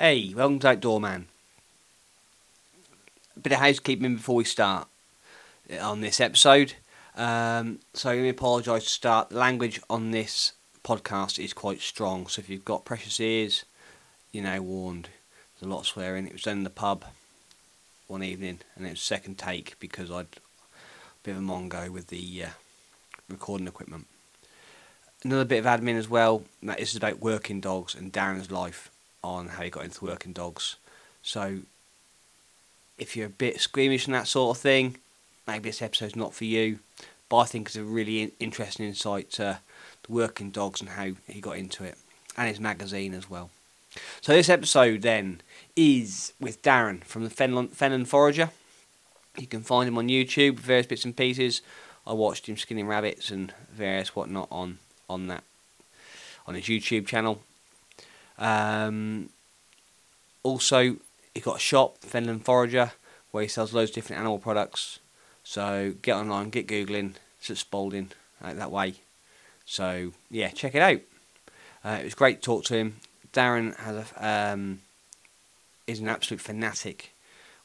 Hey, welcome to Outdoor Man. A bit of housekeeping before we start on this episode. Um, so let me apologise to start. The language on this podcast is quite strong, so if you've got precious ears, you're now warned. There's a lot of swearing. It was done in the pub one evening, and it was second take because I'd a bit of a mongo with the uh, recording equipment. Another bit of admin as well. That is about working dogs and Darren's life on how he got into working dogs. So, if you're a bit squeamish and that sort of thing, maybe this episode's not for you. But I think it's a really interesting insight to the working dogs and how he got into it, and his magazine as well. So this episode then is with Darren from the Fenland, Fenland Forager. You can find him on YouTube, various bits and pieces. I watched him skinning rabbits and various whatnot on on that on his YouTube channel. Um, also, he got a shop, Fenland Forager, where he sells loads of different animal products. So get online, get googling, it's Spalding out that way. So yeah, check it out. Uh, it was great to talk to him. Darren has a, um, is an absolute fanatic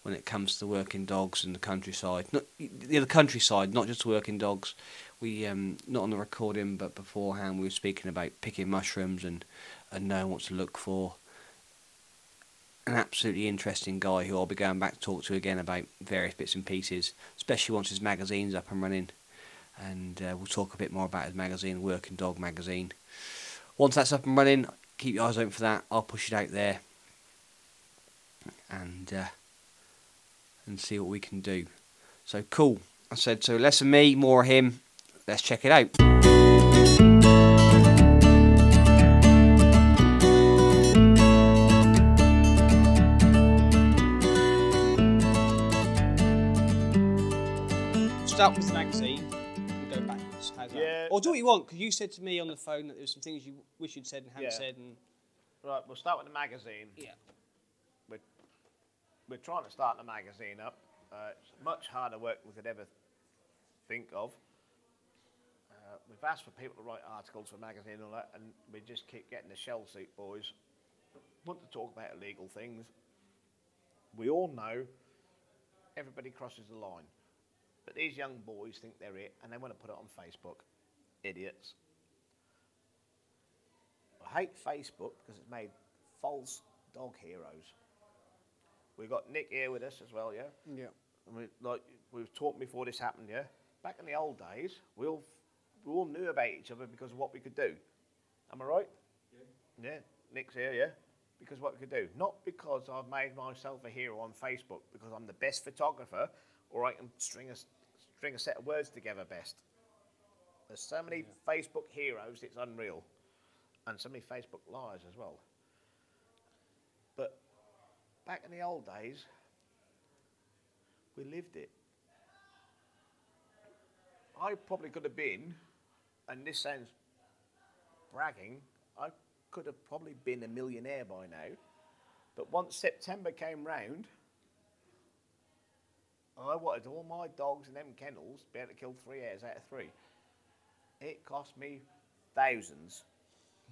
when it comes to working dogs and the countryside. Not the countryside, not just working dogs. We um, not on the recording, but beforehand we were speaking about picking mushrooms and and knowing what to look for. An absolutely interesting guy who I'll be going back to talk to again about various bits and pieces, especially once his magazine's up and running. And uh, we'll talk a bit more about his magazine, Working Dog Magazine. Once that's up and running, keep your eyes open for that. I'll push it out there and uh, and see what we can do. So cool. I said so. Less of me, more of him. Let's check it out. Start with the magazine and go backwards. How's that? Yeah. Or do what you want, because you said to me on the phone that there were some things you wish you'd said and hadn't Yeah. said, and Right, we'll start with the magazine. yeah. We're, we're trying to start the magazine up. Uh, it's much harder work than we could ever think of. Uh, we've asked for people to write articles for magazine and all that, and we just keep getting the shell suit boys. Want to talk about illegal things. We all know everybody crosses the line. But these young boys think they're it, and they want to put it on Facebook. Idiots. I hate Facebook because it's made false dog heroes. We've got Nick here with us as well, yeah. Yeah. And we, like we've talked before this happened, yeah. Back in the old days, we all we all knew about each other because of what we could do. Am I right? Yeah. Yeah. Nick's here, yeah. Because what we could do, not because I've made myself a hero on Facebook, because I'm the best photographer, or I can string a string a set of words together best. There's so many Facebook heroes, it's unreal, and so many Facebook liars as well. But back in the old days, we lived it. I probably could have been, and this sounds bragging, I could have probably been a millionaire by now. But once September came round, I wanted all my dogs in them kennels to be able to kill three hares out of three. It cost me thousands,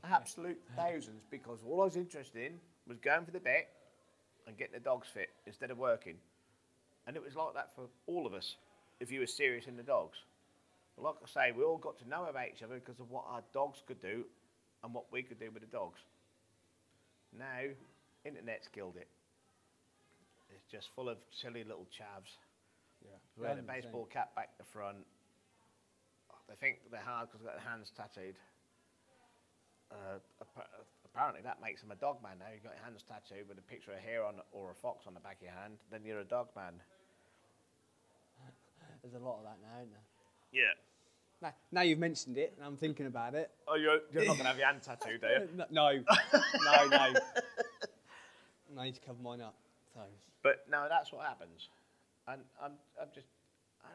absolute thousands, because all I was interested in was going for the bet and getting the dogs fit instead of working. And it was like that for all of us if you were serious in the dogs. But like I say, we all got to know about each other because of what our dogs could do and what we could do with the dogs. Now, internet's killed it. It's just full of silly little chavs. Yeah. Wearing a baseball cap back to front. They think they're hard because they've got their hands tattooed. Uh, apparently, that makes them a dog man now. You've got your hands tattooed with a picture of a hare on or a fox on the back of your hand, then you're a dog man. There's a lot of that now, isn't there? Yeah. Now, now you've mentioned it, and I'm thinking about it. Oh, you're, you're not going to have your hand tattooed, are you? No, no, no, no. I need to cover mine up. So But no, that's what happens. And I'm, I'm just. I,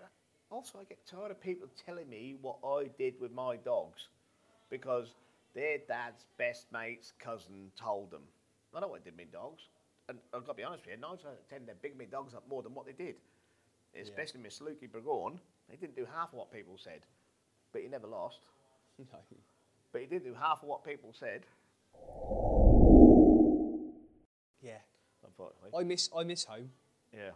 also, I get tired of people telling me what I did with my dogs because their dad's best mate's cousin told them. I know what I did with my dogs. And I've got to be honest with you, nine times out of ten, they big me dogs up more than what they did. Especially Miss Lukey Burgorn. They didn't do half of what people said. But he never lost. no. But he did do half of what people said. unfortunately. I miss I miss home. Yeah.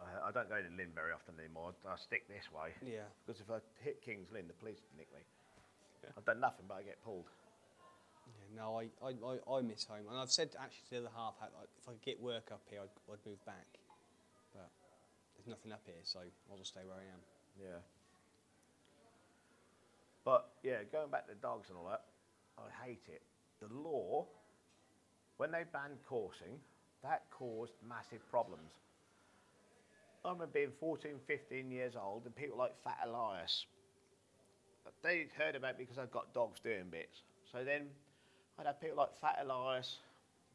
I, I don't go to Lynn very often anymore. I stick this way. Yeah. Because if I hit King's Lynn, the police nick me. I've done nothing but I get pulled. Yeah, no, I, I, I, I miss home, and I've said actually to the other half, like, if I could get work up here, I'd, I'd move back. But there's nothing up here, so I'll just stay where I am. Yeah. But yeah, going back to dogs and all that, I hate it. The law, when they banned coursing, that caused massive problems. I remember being 14, 15 years old, and people like Fat Elias, they heard about me because I'd got dogs doing bits. So then I'd have people like Fat Elias,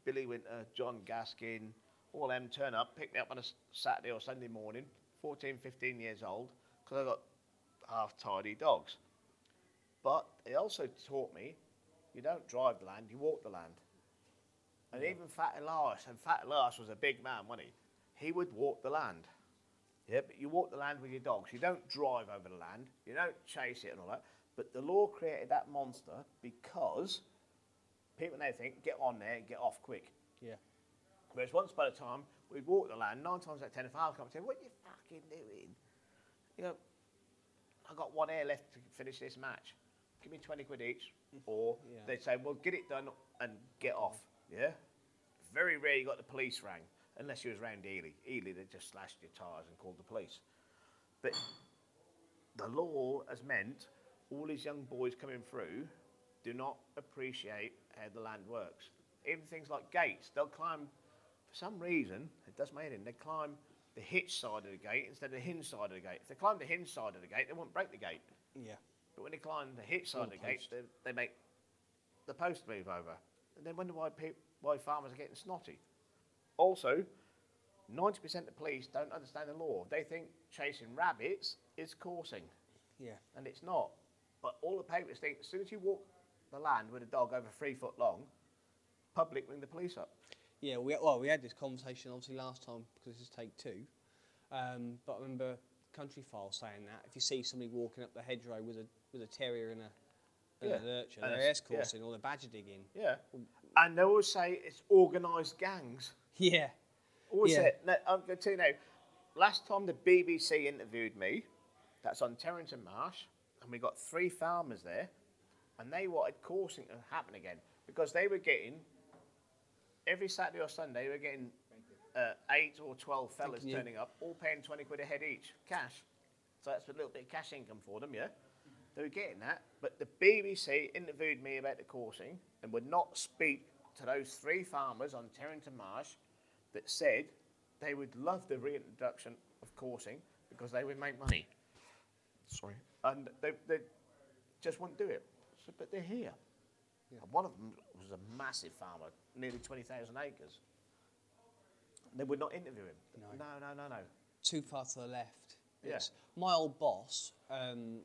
Billy Winter, John Gaskin, all them turn up, pick me up on a Saturday or Sunday morning, 14, 15 years old, because I got half tidy dogs. But it also taught me you don't drive the land, you walk the land. And even Fat Elias, and Fat Elias was a big man, wasn't he? He would walk the land. Yeah, but you walk the land with your dogs. You don't drive over the land. You don't chase it and all that. But the law created that monster because people now think get on there, get off quick. Yeah. Whereas once upon a time, we'd walk the land, nine times out of ten, if I come and say, What are you fucking doing? You know, I got one air left to finish this match. Give me 20 quid each. Or Yeah. they'd say, Well, get it done and get off. Yeah? Very rare you got the police rang, unless you was round Ely. Ely, they just slashed your tyres and called the police. But the law has meant all these young boys coming through do not appreciate how the land works. Even things like gates, they'll climb, for some reason, it does make it, they climb the hitch side of the gate instead of the hinge side of the gate. If they climb the hinge side of the gate, they won't break the gate. Yeah. But when they climb the hitch side Or of the the gate, they, they make the post move over. And then wonder why, peop why farmers are getting snotty. Also, 90% of the police don't understand the law. They think chasing rabbits is coursing Yeah. and it's not. But all the papers think as soon as you walk the land with a dog over three foot long, public ring the police up. Yeah, we well we had this conversation obviously last time because this is take two, um, but I remember Countryfile saying that if you see somebody walking up the hedgerow with a with a terrier and a, and Yeah, a lurcher, and they're it's- yeah. or they're badger digging. Yeah. And they always say it's organised gangs. Yeah, Always Yeah. it. I'm going to tell you now, last time the BBC interviewed me, that's on Terrington Marsh, and we got three farmers there, and they wanted coursing to happen again because they were getting, every Saturday or Sunday, they were getting uh, eight or 12 fellas Thinking you- turning up, all paying 20 quid a head each, cash. So that's a little bit of cash income for them, yeah? They were getting that, but the BBC interviewed me about the coursing and would not speak to those three farmers on Terrington Marsh that said they would love the reintroduction of coursing because they would make money. Sorry. And they, they just wouldn't do it. So, but they're here. And one of them was a massive farmer, nearly 20,000 acres. They would not interview him. No. no, no, no. no. too far to the left. Yeah. My old boss, um,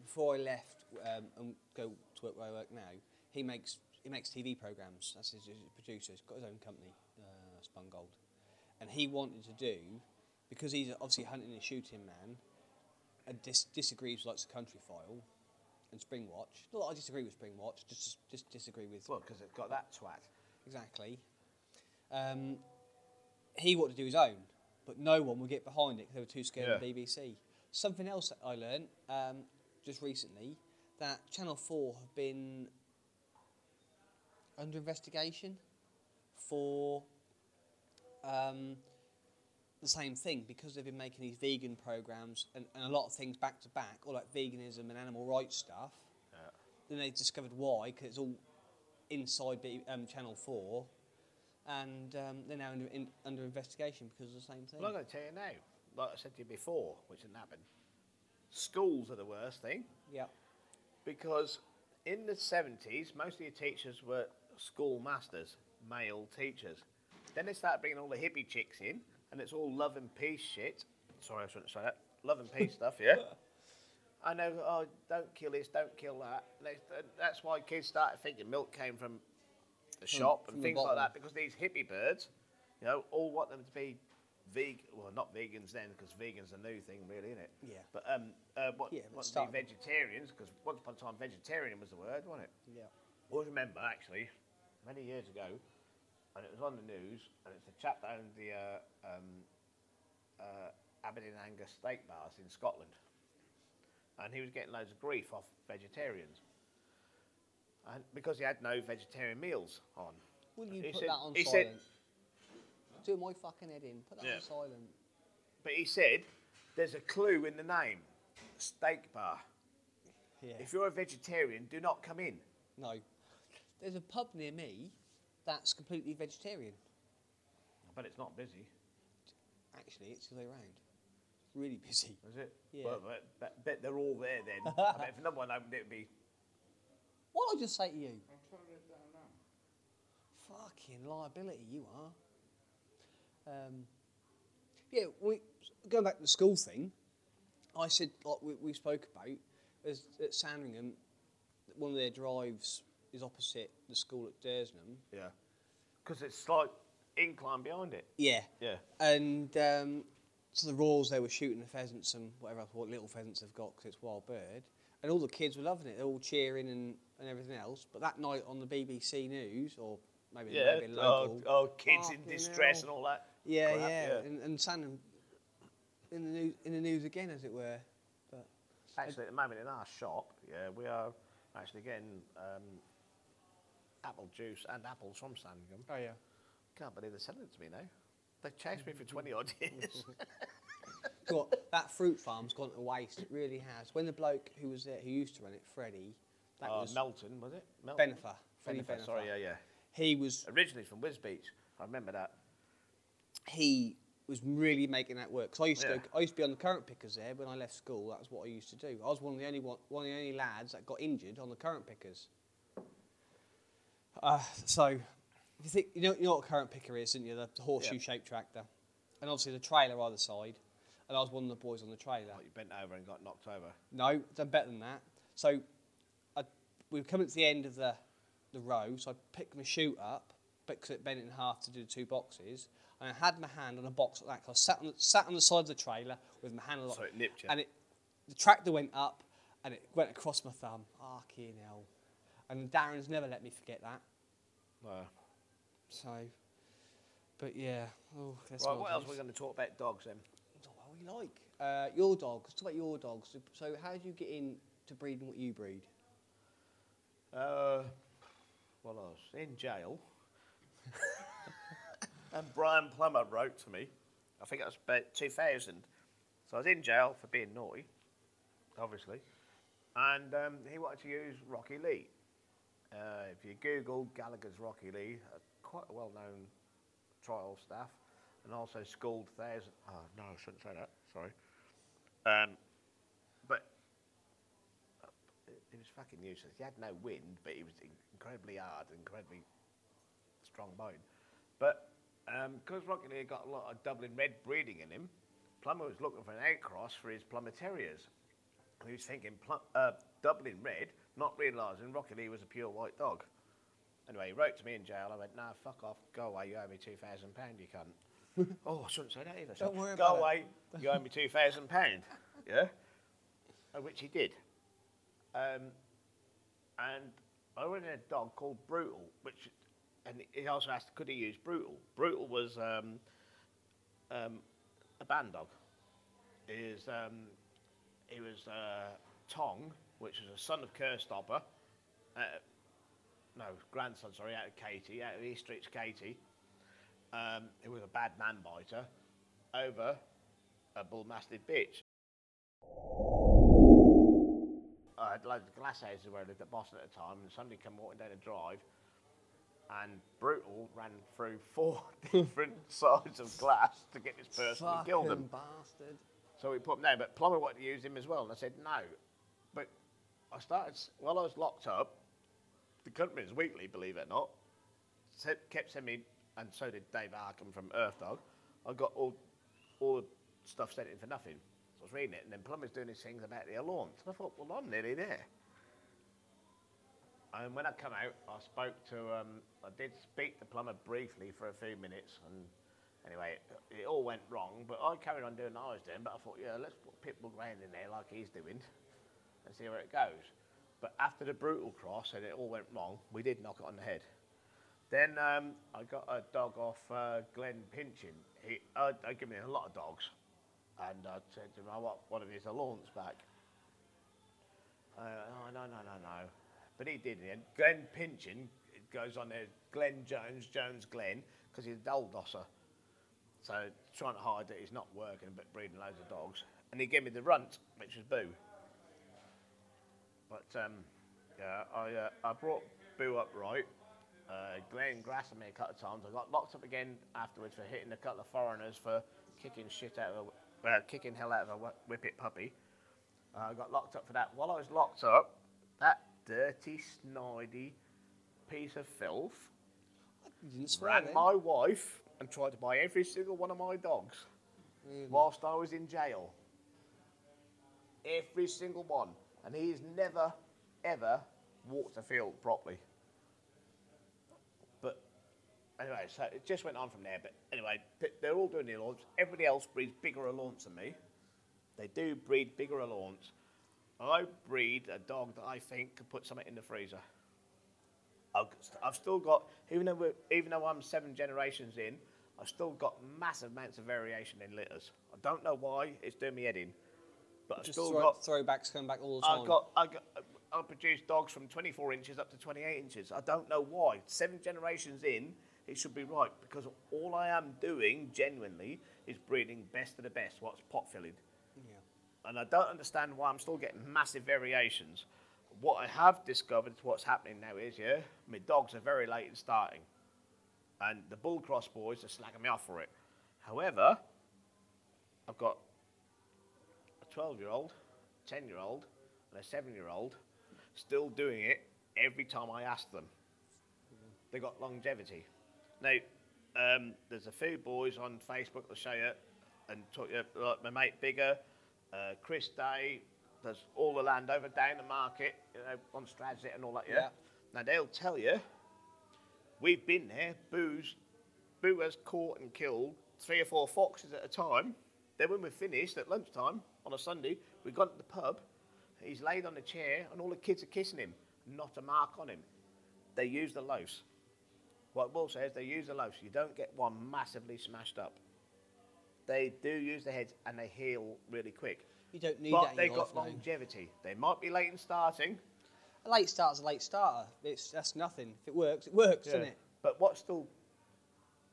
before I left um, and go to work where I work now, he makes he makes TV programs. That's his, his producer. He's got his own company, uh, Spun Gold, and he wanted to do because he's obviously a hunting and shooting man, and dis- disagrees with like the Countryfile and Springwatch. Not that I disagree with Springwatch, just just disagree with Well, because it's got that twat. Exactly. Um, he wanted to do his own, but no one would get behind it because they were too scared of the BBC. Something else that I learned um, just recently that Channel 4 have been under investigation for um, the same thing because they've been making these vegan programs and, and a lot of things back to back, all like veganism and animal rights stuff. Then they discovered why, because it's all inside B, um, Channel 4, and um, they're now under, in, under investigation because of the same thing. Well, I'm going to tell you now, like I said to you before, which didn't happen. Schools are the worst thing yeah, because in the 70s, most of your teachers were schoolmasters, male teachers. Then they started bringing all the hippie chicks in, and it's all love and peace shit. Sorry, I shouldn't say that. Love and peace stuff, yeah? I know, oh, don't kill this, don't kill that. That's why kids started thinking milk came from the shop from and things like that because these hippie birds, you know, all want them to be vegan. Well, not vegans then because vegans are a new thing, really, isn't it? Yeah. But um, uh, what, Yeah, want to be vegetarians because once upon a time vegetarian was the word, wasn't it? yeah. I always remember actually, many years ago, and it was on the news, and it's a chap that owned the uh, um, uh, Aberdeen Angus steak bars in Scotland, and he was getting loads of grief off vegetarians, and because he had no vegetarian meals on. Will you He put said- that on he said- silent? Do my fucking head in. Put that Yeah. on silent. But he said, "There's a clue in the name, steak bar. Yeah. If you're a vegetarian, do not come in." No. There's a pub near me that's completely vegetarian. But it's not busy, Actually, it's the other way around. It's really busy. is it? Yeah. Well, but, but, bet they're all there then. I bet if another one opened, it'd be. What did I just say to you? I'm trying to live down now. Fucking liability, you are. Um, yeah, we, going back to the school thing, I said, like we, we spoke about, is at Sandringham, one of their drives is opposite the school at Dersingham. Yeah. Because it's like incline behind it. Yeah. Yeah. And um, so the Royals, they were shooting the pheasants and whatever else, what little pheasants they've got because it's wild bird. And all the kids were loving it. They're all cheering and, and everything else. But that night on the BBC News, or maybe, Yeah. maybe Oh, local. oh, kids in distress and all that. yeah, crap, yeah, yeah. And, and Sandham in the news, in the news again, as it were. But Actually, at the moment in our shop, yeah, we are actually getting um, apple juice and apples from Sandringham. oh yeah, Can't believe they're selling it to me now. They've chased me for 20 odd years. God, that fruit farm's gone to waste. It really has. When the bloke who was there, who used to run it, Freddie, that Uh, was Melton, was it? Melton? Benifer. Freddie Benifer, Benifer. Sorry, yeah, yeah. He was Originally from Wisbech. I remember that. he was really making that work. Cause I used to Yeah. go, I used to be on the currant pickers there when I left school. That was what I used to do. I was one of the only one, one of the only lads that got injured on the currant pickers. Uh, so, if you think you know, you know what a currant picker is, didn't you? The, horseshoe-shaped tractor, and obviously the trailer either side. And I was one of the boys on the trailer. Like you bent over and got knocked over. No, done better than that. So I, we were coming to the end of the, the row, so I picked my chute up, because it bent in half to do the two boxes, and I had my hand on a box like that. 'cause I sat on, the, sat on the side of the trailer with my hand on So it nipped you. And it, the tractor went up, and it went across my thumb. Arcing hell. And Darren's never let me forget that. Uh, So, but yeah. Oh, that's right, what else are we going to talk about dogs then? What we like. Uh, your dogs. Talk about your dogs. So, so how did you get into breeding what you breed? Uh, well, I was in jail. and Brian Plummer wrote to me. I think it was about 2000. So I was in jail for being naughty, obviously. And um, he wanted to use Rocky Lee. Uh, if you Google Gallagher's Rocky Lee, uh, quite a well known trial staff, and also schooled thousand. Oh, no, I shouldn't say that. Sorry. Um, but he was fucking useless. He had no wind, but he was incredibly hard, incredibly strong bone. But because Rocky Lee got a lot of Dublin Red breeding in him, Plummer was looking for an outcross for his Plummer Terriers. He was thinking uh, Dublin Red, not realising Rocky Lee was a pure white dog. Anyway, he wrote to me in jail. I went, "No, fuck off. Go away. You owe me two thousand pound. You cunt." oh, I shouldn't say that either. Don't worry Go about it. away. You owe me two thousand pound. Yeah. Uh, which he did. Um, and I wanted a dog called Brutal, which, and he also asked, could he use Brutal? Brutal was um, um, a band dog. Is um, he was uh, Tong, which was a son of Kerstopper. Uh, no, grandson, sorry, out of Katie, out of East Street's Katie. Um, who was a bad man biter over a bull mastiff bitch. I had loads of glass houses where I lived at Boston at the time, and somebody came walking down the drive, and Brutal ran through four different sides of glass to get this person and killed him. Bastard. So we put him down, but Plummer wanted to use him as well, and I said no. I started, while I was locked up, the Countryman's Weekly, believe it or not, kept sending me, and so did Dave Arkham from Earth Dog. I got all, all the stuff sent in for nothing. So I was reading it, and then Plummer's doing his things about the alarms. And I thought, well, I'm nearly there. And when I come out, I spoke to, um, I did speak to Plummer briefly for a few minutes, and anyway, it, it all went wrong. But I carried on doing what I was doing. But I thought, yeah, let's put Pitbull Grand in there like he's doing, and see where it goes. But after the brutal cross and it all went wrong, we did knock it on the head. Then um, I got a dog off uh, Glenn Pinchin. He, uh, they give me a lot of dogs, and I said to him, "I want one of his Alaunts back." Uh, oh, no, no, no, no. But he did. And Glenn Pinchin it goes on there, Glenn Jones, Jones Glenn, because he's a dull dosser. So trying to hide that he's not working but breeding loads of dogs. And he gave me the runt, which was Boo. But um, yeah, I uh, I brought Boo up right. Uh, Glenn grassed me a couple of times. I got locked up again afterwards for hitting a couple of foreigners for kicking shit out of a, uh, kicking hell out of a wh- whippet puppy. Uh, I got locked up for that. While I was locked up, that dirty, snidey piece of filth ran then. my wife and tried to buy every single one of my dogs Really? whilst I was in jail. Every single one. And he's never, ever walked a field properly. But anyway, so it just went on from there. But anyway, they're all doing the Alaunts. Everybody else breeds bigger Alaunts than me. They do breed bigger Alaunts. I breed a dog that I think could put something in the freezer. I've, still got, even though, even though I'm seven generations in, I've still got massive amounts of variation in litters. I don't know why, it's doing me head in. But I've Just still throw, got, throwbacks coming back all the time. I've got, I got, I produce dogs from 24 inches up to 28 inches. I don't know why. Seven generations in, it should be right because all I am doing genuinely is breeding best of the best. What's pot filling Yeah. and I don't understand why I'm still getting massive variations. What I have discovered, what's happening now is, yeah, my dogs are very late in starting, and the bull cross boys are slagging me off for it. However, I've got 12 year old, 10 year old, and a 7 year old still doing it every time I ask them. They got longevity. Now, um, there's a few boys on Facebook that show you and talk you like my mate Bigger, uh, Chris Day, there's all the land over down the market, you know, on Stradsett and all that. Yeah. Yeah. Now they'll tell you, we've been there. Boo's, Boo has caught and killed three or four foxes at a time. Then when we're finished at lunchtime on a Sunday, we've gone to the pub. He's laid on a chair and all the kids are kissing him. Not a mark on him. They use the loafs. What Will says, they use the loafs. You don't get one massively smashed up. They do use the heads and they heal really quick. You don't need but that in they've got longevity. They might be late in starting. A late starter's a late starter. It's that's nothing. If it works, it works, doesn't it? But what's still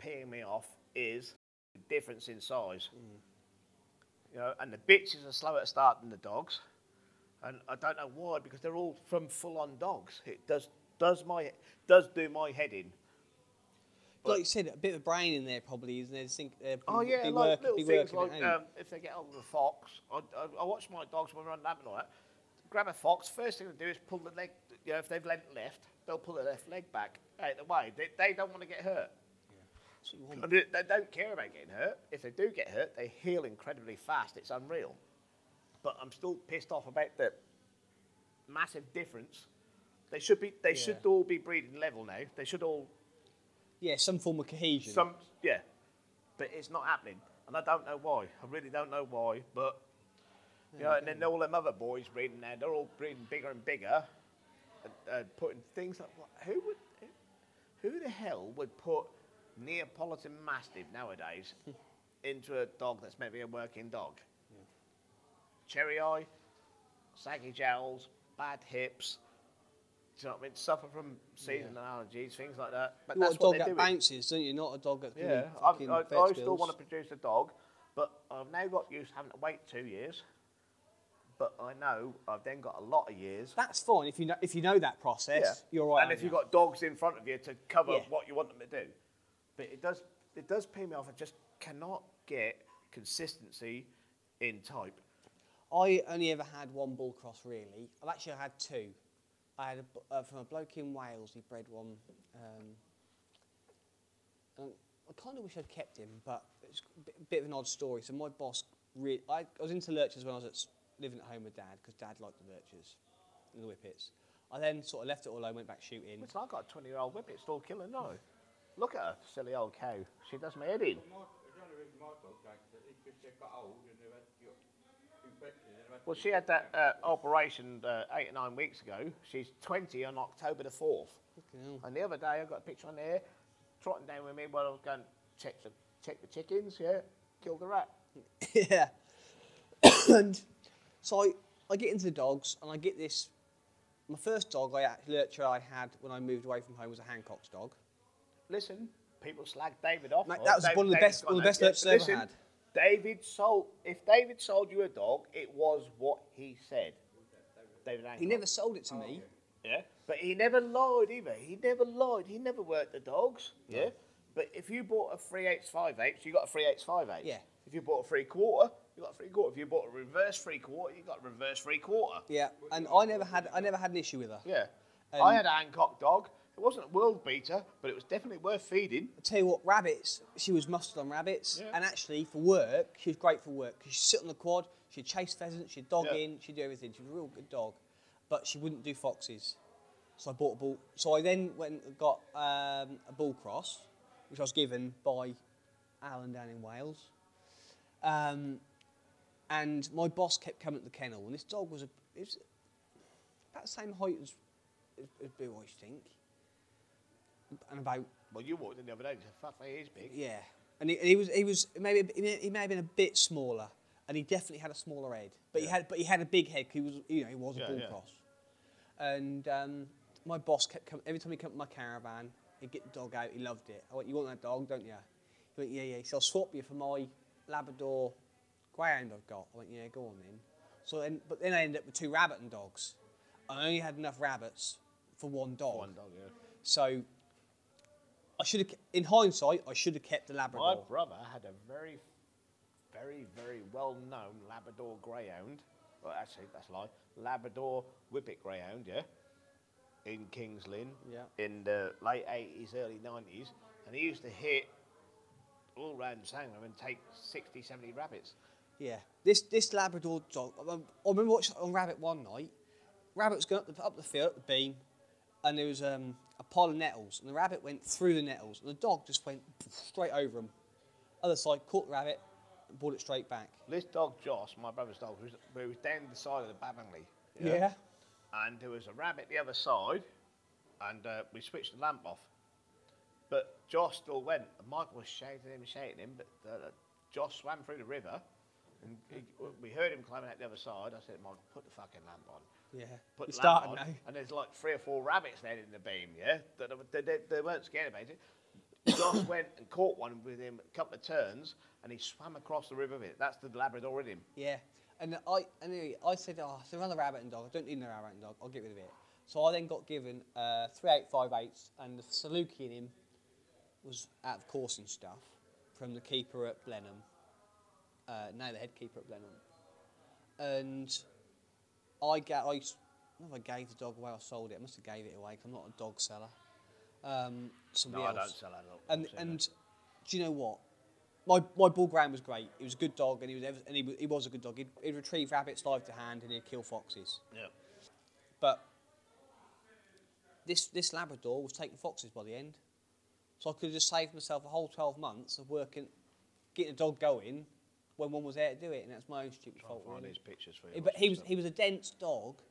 peeing me off is the difference in size. Mm. You know, and the bitches are slower to start than the dogs. And I don't know why, because they're all from full-on dogs. It does does my does do my head in. like you said, a bit of brain in there probably, isn't there? Just Think, uh, Oh yeah, like work- little things like um, if they get hold of a fox, I, I, I watch my dogs when we're on lab and all that. Grab a fox. First thing they do is pull the leg. You know, if they've lent left, they'll pull the left leg back out of the way. They, they don't want to get hurt. That's what you want. And They, don't care about getting hurt. If they do get hurt, they heal incredibly fast. It's unreal. But I'm still pissed off about the massive difference. They should be. They should all be breeding level now. They should all Yeah, some form of cohesion. some yeah, but it's not happening, and I don't know why. I really don't know why. But you know, and then all them other boys breeding now, they're all breeding bigger and bigger, and, uh, putting things like what, who would who the hell would put Neapolitan Mastiff nowadays into a dog that's maybe a working dog? Cherry eye, saggy jowls, bad hips. Do you know what I mean? Suffer from season allergies, things like that. But you want that's a dog what that bounces, don't you? Not a dog that's Yeah, gonna I, I, I still want to produce a dog, but I've now got used to having to wait two years. But I know I've then got a lot of years. That's fine if you know if you know that process. You're right. And if aren't you've you? got dogs in front of you to cover Yeah. what you want them to do, but it does it does pay me off. I just cannot get consistency in type. I only ever had one bull cross really. I've actually had two. I had a, uh, from a bloke in Wales. He bred one. Um, and I kind of wish I'd kept him, but it's a bit, of an odd story. So my boss, re- I, I was into lurchers when I was at, living at home with dad because dad liked the lurchers and the whippets. I then sort of left it all alone, went back shooting. Like I've got a 20 year old whippet still killing, no. Look at her, silly old cow. She does my head in. My, the only reason my dog don't is because they got old and they went, you Well, she had that uh, operation uh, eight or nine weeks ago. She's 20 on October the 4th. Fucking. And the other day, I got a picture on there, trotting down with me while I was going to check the, check the chickens, yeah, killed the rat. yeah. and so I, I get into the dogs and I get this. My first dog I actually I had when I moved away from home was a Hancock's dog. Listen, people slag David off. Mate, Oh, that was David- one of the David's best- one of the best Yeah, lurchers I ever listen, had. David sold. If David sold you a dog, it was what he said. David He never sold it to me. Oh, yeah, but he never lied either. He never lied. He never worked the dogs. Yeah, but if you bought a three eighths five eighths, you got a three eighths five eighths. Yeah. If you bought a three quarter, you got a three quarter. If you bought a reverse three quarter, you got a reverse three quarter. Yeah, and I never had I never had an issue with her. Yeah. And- I had a Hancock dog. It wasn't a world beater, but it was definitely worth feeding. I tell you what, rabbits. She was mustard on rabbits, Yeah. and actually for work, she was great for work because she'd sit on the quad, she'd chase pheasants, she'd dog Yeah. in, she'd do everything. She was a real good dog, but she wouldn't do foxes. So I bought a bull. So I then went and got um, a bull cross, which I was given by Alan down in Wales. Um, and my boss kept coming to the kennel, and this dog was, a, it was about the same height as, as, as Boo, I think, and about Well, you walked in the other day and said, fuck, he is big. yeah, and he, and he was he was maybe he may, he may have been a bit smaller, and he definitely had a smaller head. But he had but he had a big head. He was you know he was a Yeah, yeah. cross, and um, my boss kept coming every time he came to my caravan. He'd get the dog out. He loved it. I went, "You want that dog, don't you?" He went, "Yeah, yeah." He said, "I'll swap you for my Labrador Greyhound I've got." I went, "Yeah, go on then." So then, but then I ended up with two rabbit and dogs. I only had enough rabbits for one dog. One dog, yeah. So I should have, in hindsight, I should have kept the Labrador. My brother had a very, very, very well-known Labrador Greyhound. Well, actually, that's a lie. Labrador Whippet Greyhound, yeah, in Kings Lynn, Yeah. in the late eighties, early nineties, and he used to hit all round Sangam and take 60, 70 rabbits. Yeah, this this Labrador dog. I remember watching on Rabbit one night. Rabbit was going up the, up the field, up the beam, and there was um, a pile of nettles, and the rabbit went through the nettles, and the dog just went straight over him. Other side, caught the rabbit, and brought it straight back. This dog, Joss, my brother's dog, was, was down the side of the Babingley. and there was a rabbit the other side, and uh, we switched the lamp off. But Josh still went, and Michael was shouting him, shouting him, but uh, Josh swam through the river, and he, we heard him climbing out the other side. I said, Michael, put the fucking lamp on. Yeah, Put you the lamp started on, now. and there's like three or four rabbits there in the beam, yeah? That They, they, they weren't scared about it. Josh went and caught one with him a couple of turns, and he swam across the river with it. That's the Labrador in him. Yeah, and I anyway, I said, oh, it's the rabbit and dog. I don't need another rabbit and dog. I'll get rid of it. So I then got given uh, three eight five eights, and the Saluki in him was out of coursing stuff from the keeper at Blenheim. Uh, now the head keeper at Blenheim, and I got I. I I gave the dog away or sold it. I must have gave it away 'cause I'm not a dog seller. Um, somebody No, I don't sell that. And and that. do you know what? My my bull ground was great. He was a good dog, and he was ever, and he, he was a good dog. He'd, he'd retrieve rabbits live to hand, and he'd kill foxes. Yeah. But this this Labrador was taking foxes by the end, so I could have just saved myself a whole twelve months of working, getting a dog going, when one was there to do it, and that's my own stupid I'll fault. find really. these pictures for you. But he was he was a dense dog,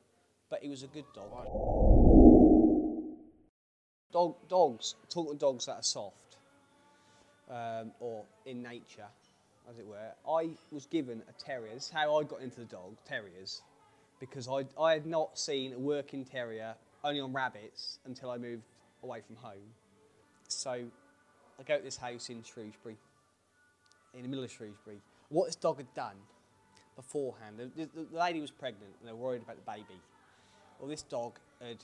but he was a good dog. Dog dogs talk to dogs that are soft, um, or in nature, as it were. I was given a terrier. This is how I got into the dog terriers, because I I had not seen a working terrier only on rabbits until I moved away from home. So I go to this house in Shrewsbury, in the middle of Shrewsbury. What this dog had done beforehand. The, the, the lady was pregnant and they were worried about the baby. Well, this dog had,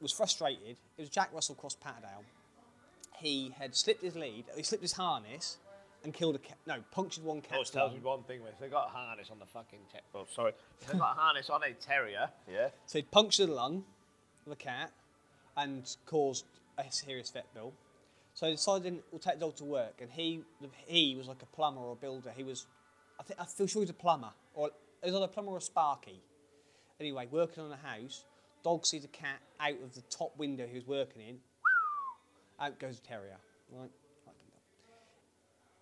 was frustrated. It was Jack Russell Cross Patterdale. He had slipped his lead, he slipped his harness and killed a cat. No, punctured one Always cat's tells me one thing, if they got a harness on the fucking ter- oh, sorry, if they got a harness on a terrier, yeah, So he'd punctured the lung of a cat and caused a serious vet bill. So I decided we'll take the dog to work, and he he was like a plumber or a builder. He was, I think I feel sure he's a plumber, or was either a plumber or a sparky. Anyway, working on a house, dog sees a cat out of the top window he was working in. Out goes a terrier. Right.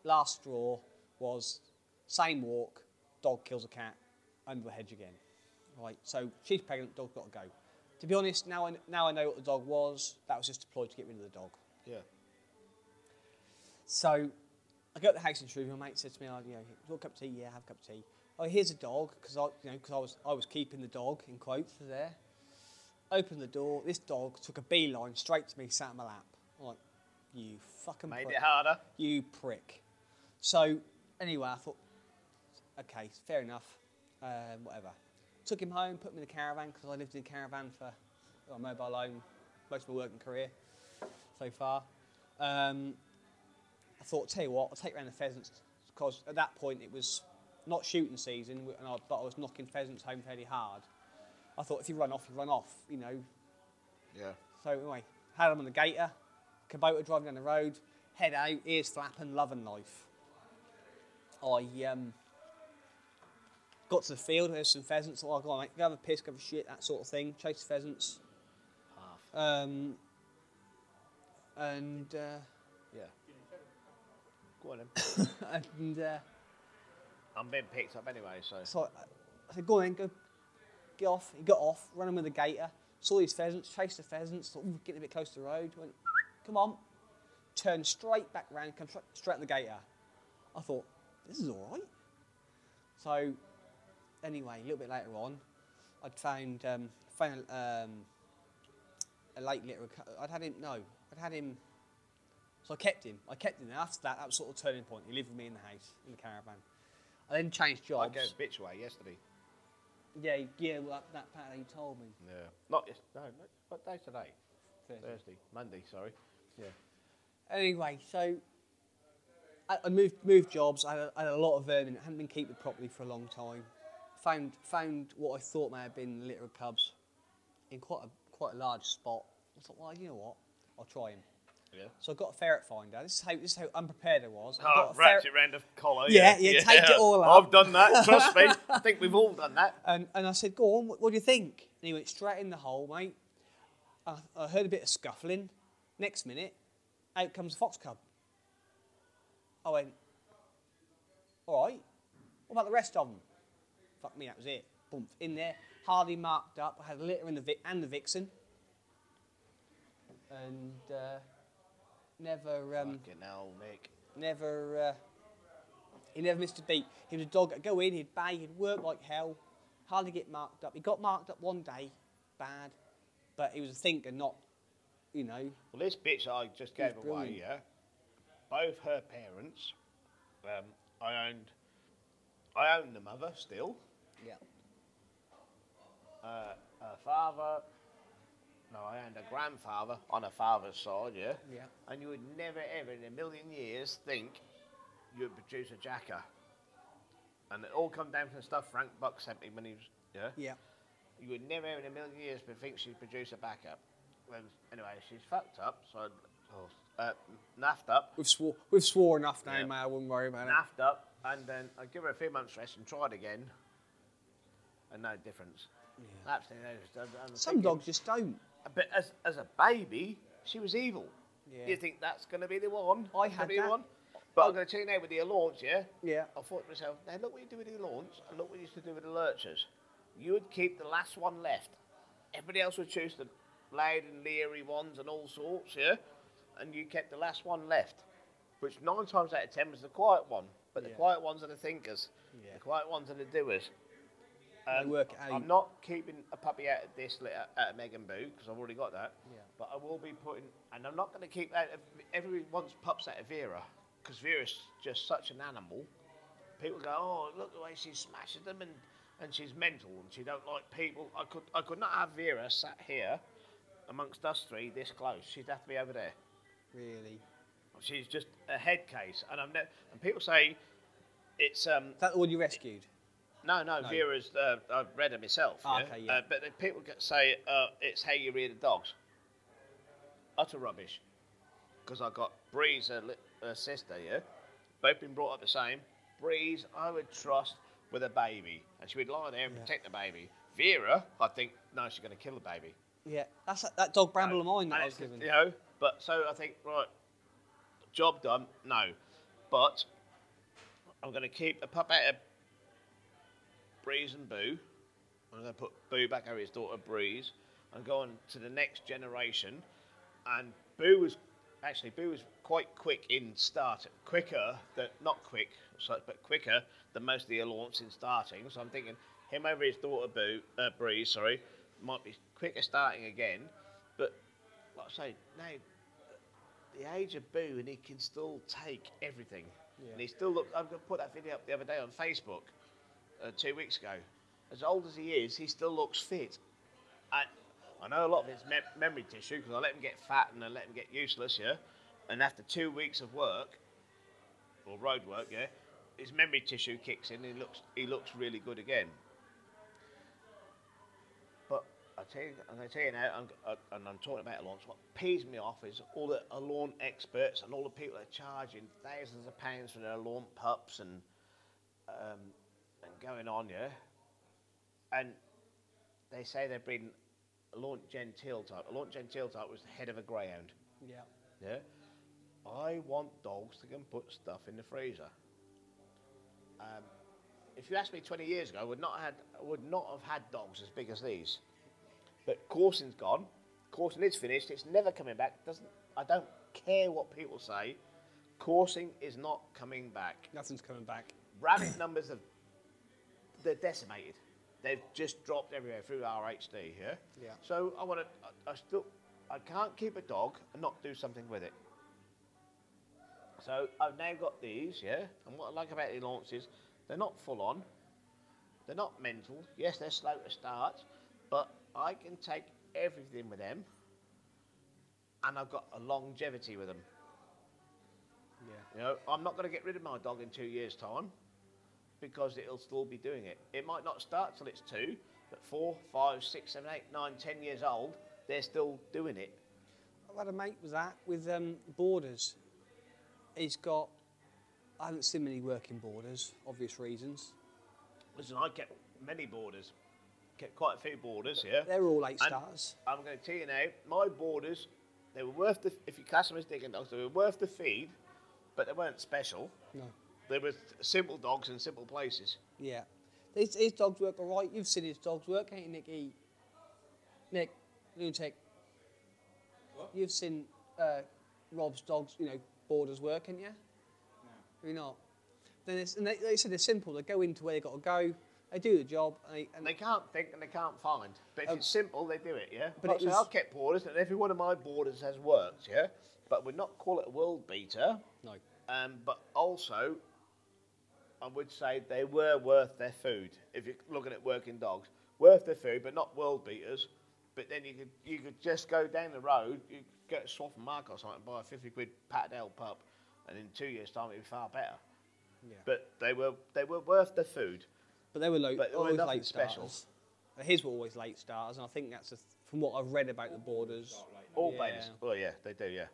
Last straw was same walk, dog kills a cat, under the hedge again. Right, so she's pregnant, dog's got to go. To be honest, now I, now I know what the dog was, that was just deployed to get rid of the dog. Yeah. So I go to the house in Shrewsbury. My mate said to me, oh, you know, want a cup of tea? Yeah, have a cup of tea. Oh, here's a dog, because I, you know, 'cause I, was, I was keeping the dog, in quotes, there. Opened the door, this dog took a beeline straight to me, sat in my lap. I'm like, you fucking Made prick. it harder. You prick. So, anyway, I thought, okay, fair enough, um, whatever. Took him home, put him in the caravan, because I lived in a caravan for well, mobile home most of my working career so far. Um, I thought, tell you what, I'll take round the pheasants, because at that point it was not shooting season, and I, but I was knocking pheasants home fairly hard. I thought, if you run off, you run off, you know, Yeah. so anyway, had them on the gator, Kubota driving down the road, head out, ears flapping, loving life. I um, got to the field, there's some pheasants, oh, go on, mate, go have a piss, go have a shit, that sort of thing, chase pheasants. Half. Um, and uh, Yeah. Go on then. and uh, I'm being picked up anyway, so. so I, said, go on then, go, get off. He got off, running with the gator, saw these pheasants, chased the pheasants, thought, ooh, getting a bit close to the road, went, come on, turned straight back round, come straight, straight at the gator. I thought, this is all right. So, anyway, a little bit later on, I'd found, um, found um, a late litter. I'd had him, no, I'd had him, so I kept him. I kept him. And after that, that was sort of turning point. He lived with me in the house, in the caravan. I then changed jobs. I gave bitch away yesterday. Yeah, yeah, well, that, that part you told me. Yeah. Not yes. No, no. What day's today? Thursday. Thursday. Monday. Sorry. Yeah. Anyway, so I, I moved moved jobs. I had, a, I had a lot of vermin. I hadn't been keeping properly for a long time. Found found what I thought may have been litter of cubs in quite a quite a large spot. I thought, well, you know what? I'll try him. Yeah. So I got a ferret finder. This is how this is how unprepared I was. I Oh, got a wrapped ferret- it round the collar. Yeah, yeah, taped it all up. I've done that. Trust me. I think we've all done that. And, and I said, go on, what, what do you think? And he went straight in the hole, mate. I, I heard a bit of scuffling. Next minute, out comes a fox cub. I went, all right, what about the rest of them? Fuck me, that was it. Boom, in there, hardly marked up. I had a litter in the vic- and the vixen. And uh, never, um, Fucking hell, Nick. never, uh, he never missed a beat. He was a dog that'd go in, he'd bay, he'd work like hell, hardly get marked up. He got marked up one day, bad, but he was a thinker, not, you know. Well, this bitch I just gave away, brilliant. yeah. Both her parents, um, I owned. I own the mother still. Yeah. Uh, her father. No, I owned a grandfather on a father's side, yeah. Yeah. And you would never, ever in a million years think you'd produce a jacker. And it all come down from the stuff Frank Buck sent me when he was, yeah. Yeah. You would never ever in a million years but think she'd produce a backup. Well, anyway, she's fucked up, so uh, naffed up, We've swore, we've swore enough now, Yeah. mate. I wouldn't worry about it. naffed up, and then I give her a few months rest and try it again, and no difference. Absolutely no difference. I'm- I'm Some thinking- dogs just don't. But as as a baby, she was evil. Yeah. You think that's going to be the one? I had be that. one. But I'm going to tell you now with the launch, yeah. Yeah. I thought to myself, now look what you do with the launch, and look what you used to do with the lurchers. You would keep the last one left. Everybody else would choose the loud and leery ones and all sorts, yeah. And you kept the last one left, which nine times out of ten was the quiet one. But the Yeah. quiet ones are the thinkers. Yeah. The quiet ones are the doers. They work out. I'm not keeping a puppy out of this litter out of Megan Boo because I've already got that. Yeah. But I will be putting, and I'm not going to keep out of everyone wants pups out of Vera because Vera's just such an animal. People go, oh look the way she smashes them and, and she's mental and she don't like people. I could I could not have Vera sat here amongst us three this close. She'd have to be over there. Really. She's just a head case, and I'm ne- and people say it's um Is that the one you rescued? No, no, No. Vera's. Uh, I've read her myself. Ah, yeah? okay, yeah. Uh, but the people say uh, it's how you rear the dogs. Utter rubbish. Because I got Breeze, her, li- her sister, yeah, both been brought up the same. Breeze, I would trust with a baby, and she would lie there and protect the baby. Vera, I think, no, she's going to kill the baby. Yeah. That's that, dog Bramble of mine that I was given. You know, but so I think right, job done. No, but I'm going to keep a pup out of Breeze and Boo. I'm going to put Boo back over his daughter Breeze and go on to the next generation. And Boo was actually Boo was quite quick in start, quicker than not quick, but quicker than most of the launch in starting. So I'm thinking him over his daughter Boo uh, Breeze, sorry, might be quicker starting again. But like I say, now the age of Boo and he can still take everything. Yeah. And he still looked. I've got to put that video up the other day on Facebook uh, two weeks ago. As old as he is, he still looks fit. I, I know a lot of it's mem- memory tissue because I let him get fat and I let him get useless, yeah. And after two weeks of work or road work, yeah, his memory tissue kicks in. And he looks he looks really good again. But I tell you, and I tell you now, I'm, uh, and I'm talking about Alaunts. What pees me off is all the Alaunt experts and all the people that are charging thousands of pounds for their Alaunt pups and um, going on, yeah. And they say they've been Alaunt gentil type. Alaunt gentil type was the head of a greyhound. Yeah. Yeah. I want dogs that can put stuff in the freezer. Um, if you asked me 20 years ago, I would not had would not have had dogs as big as these. But coursing's gone. Coursing is finished. It's never coming back. Doesn't I don't care what people say. Coursing is not coming back. Nothing's coming back. Rabbit numbers have they're decimated. They've just dropped everywhere through RHD. Yeah. Yeah. So I want to. I, I still. I can't keep a dog and not do something with it. So I've now got these, yeah. And what I like about the Alaunts, they're not full on. They're not mental. Yes, they're slow to start, but I can take everything with them, and I've got a longevity with them. Yeah. You know, I'm not going to get rid of my dog in two years' time because it'll still be doing it. It might not start till it's two, but four, five, six, seven, eight, nine, ten years old, they're still doing it. I've had a mate with that with um, borders. He's got. I haven't seen many working borders, obvious reasons. Listen, I kept many borders, kept quite a few borders, yeah. They're all eight And stars. I'm going to tell you now, my borders, they were worth the, if you class them as digging dogs, they were worth the feed, but they weren't special. No. They were simple dogs in simple places. Yeah. His, his dogs work all right. You've seen his dogs work, haven't you, Nicky? Nick, lunatic. What? You've seen uh, Rob's dogs, you know, borders work, haven't you? No. Have you not? Then it's, and they, they said they're simple. They go into where they've got to go. They do the job, and, they, and And they can't think and they can't find. But if Um, it's simple, they do it, yeah? but But it so was- I've kept borders, and every one of my borders has worked, yeah? But we'd not call it a world beater. no. Um, but also, I would say they were worth their food. If you're looking at working dogs, worth their food, but not world beaters. But then you could you could just go down the road, you get a Swaffham Market or something, buy a fifty quid Patterdale pup, and in two years' time it'd be far better. Yeah. But they were they were worth the food. But they were low, But always late specials. starters. His were always late starters, and I think that's a, from what I've read about the borders. All yeah. babies. Well, yeah, they do. Yeah.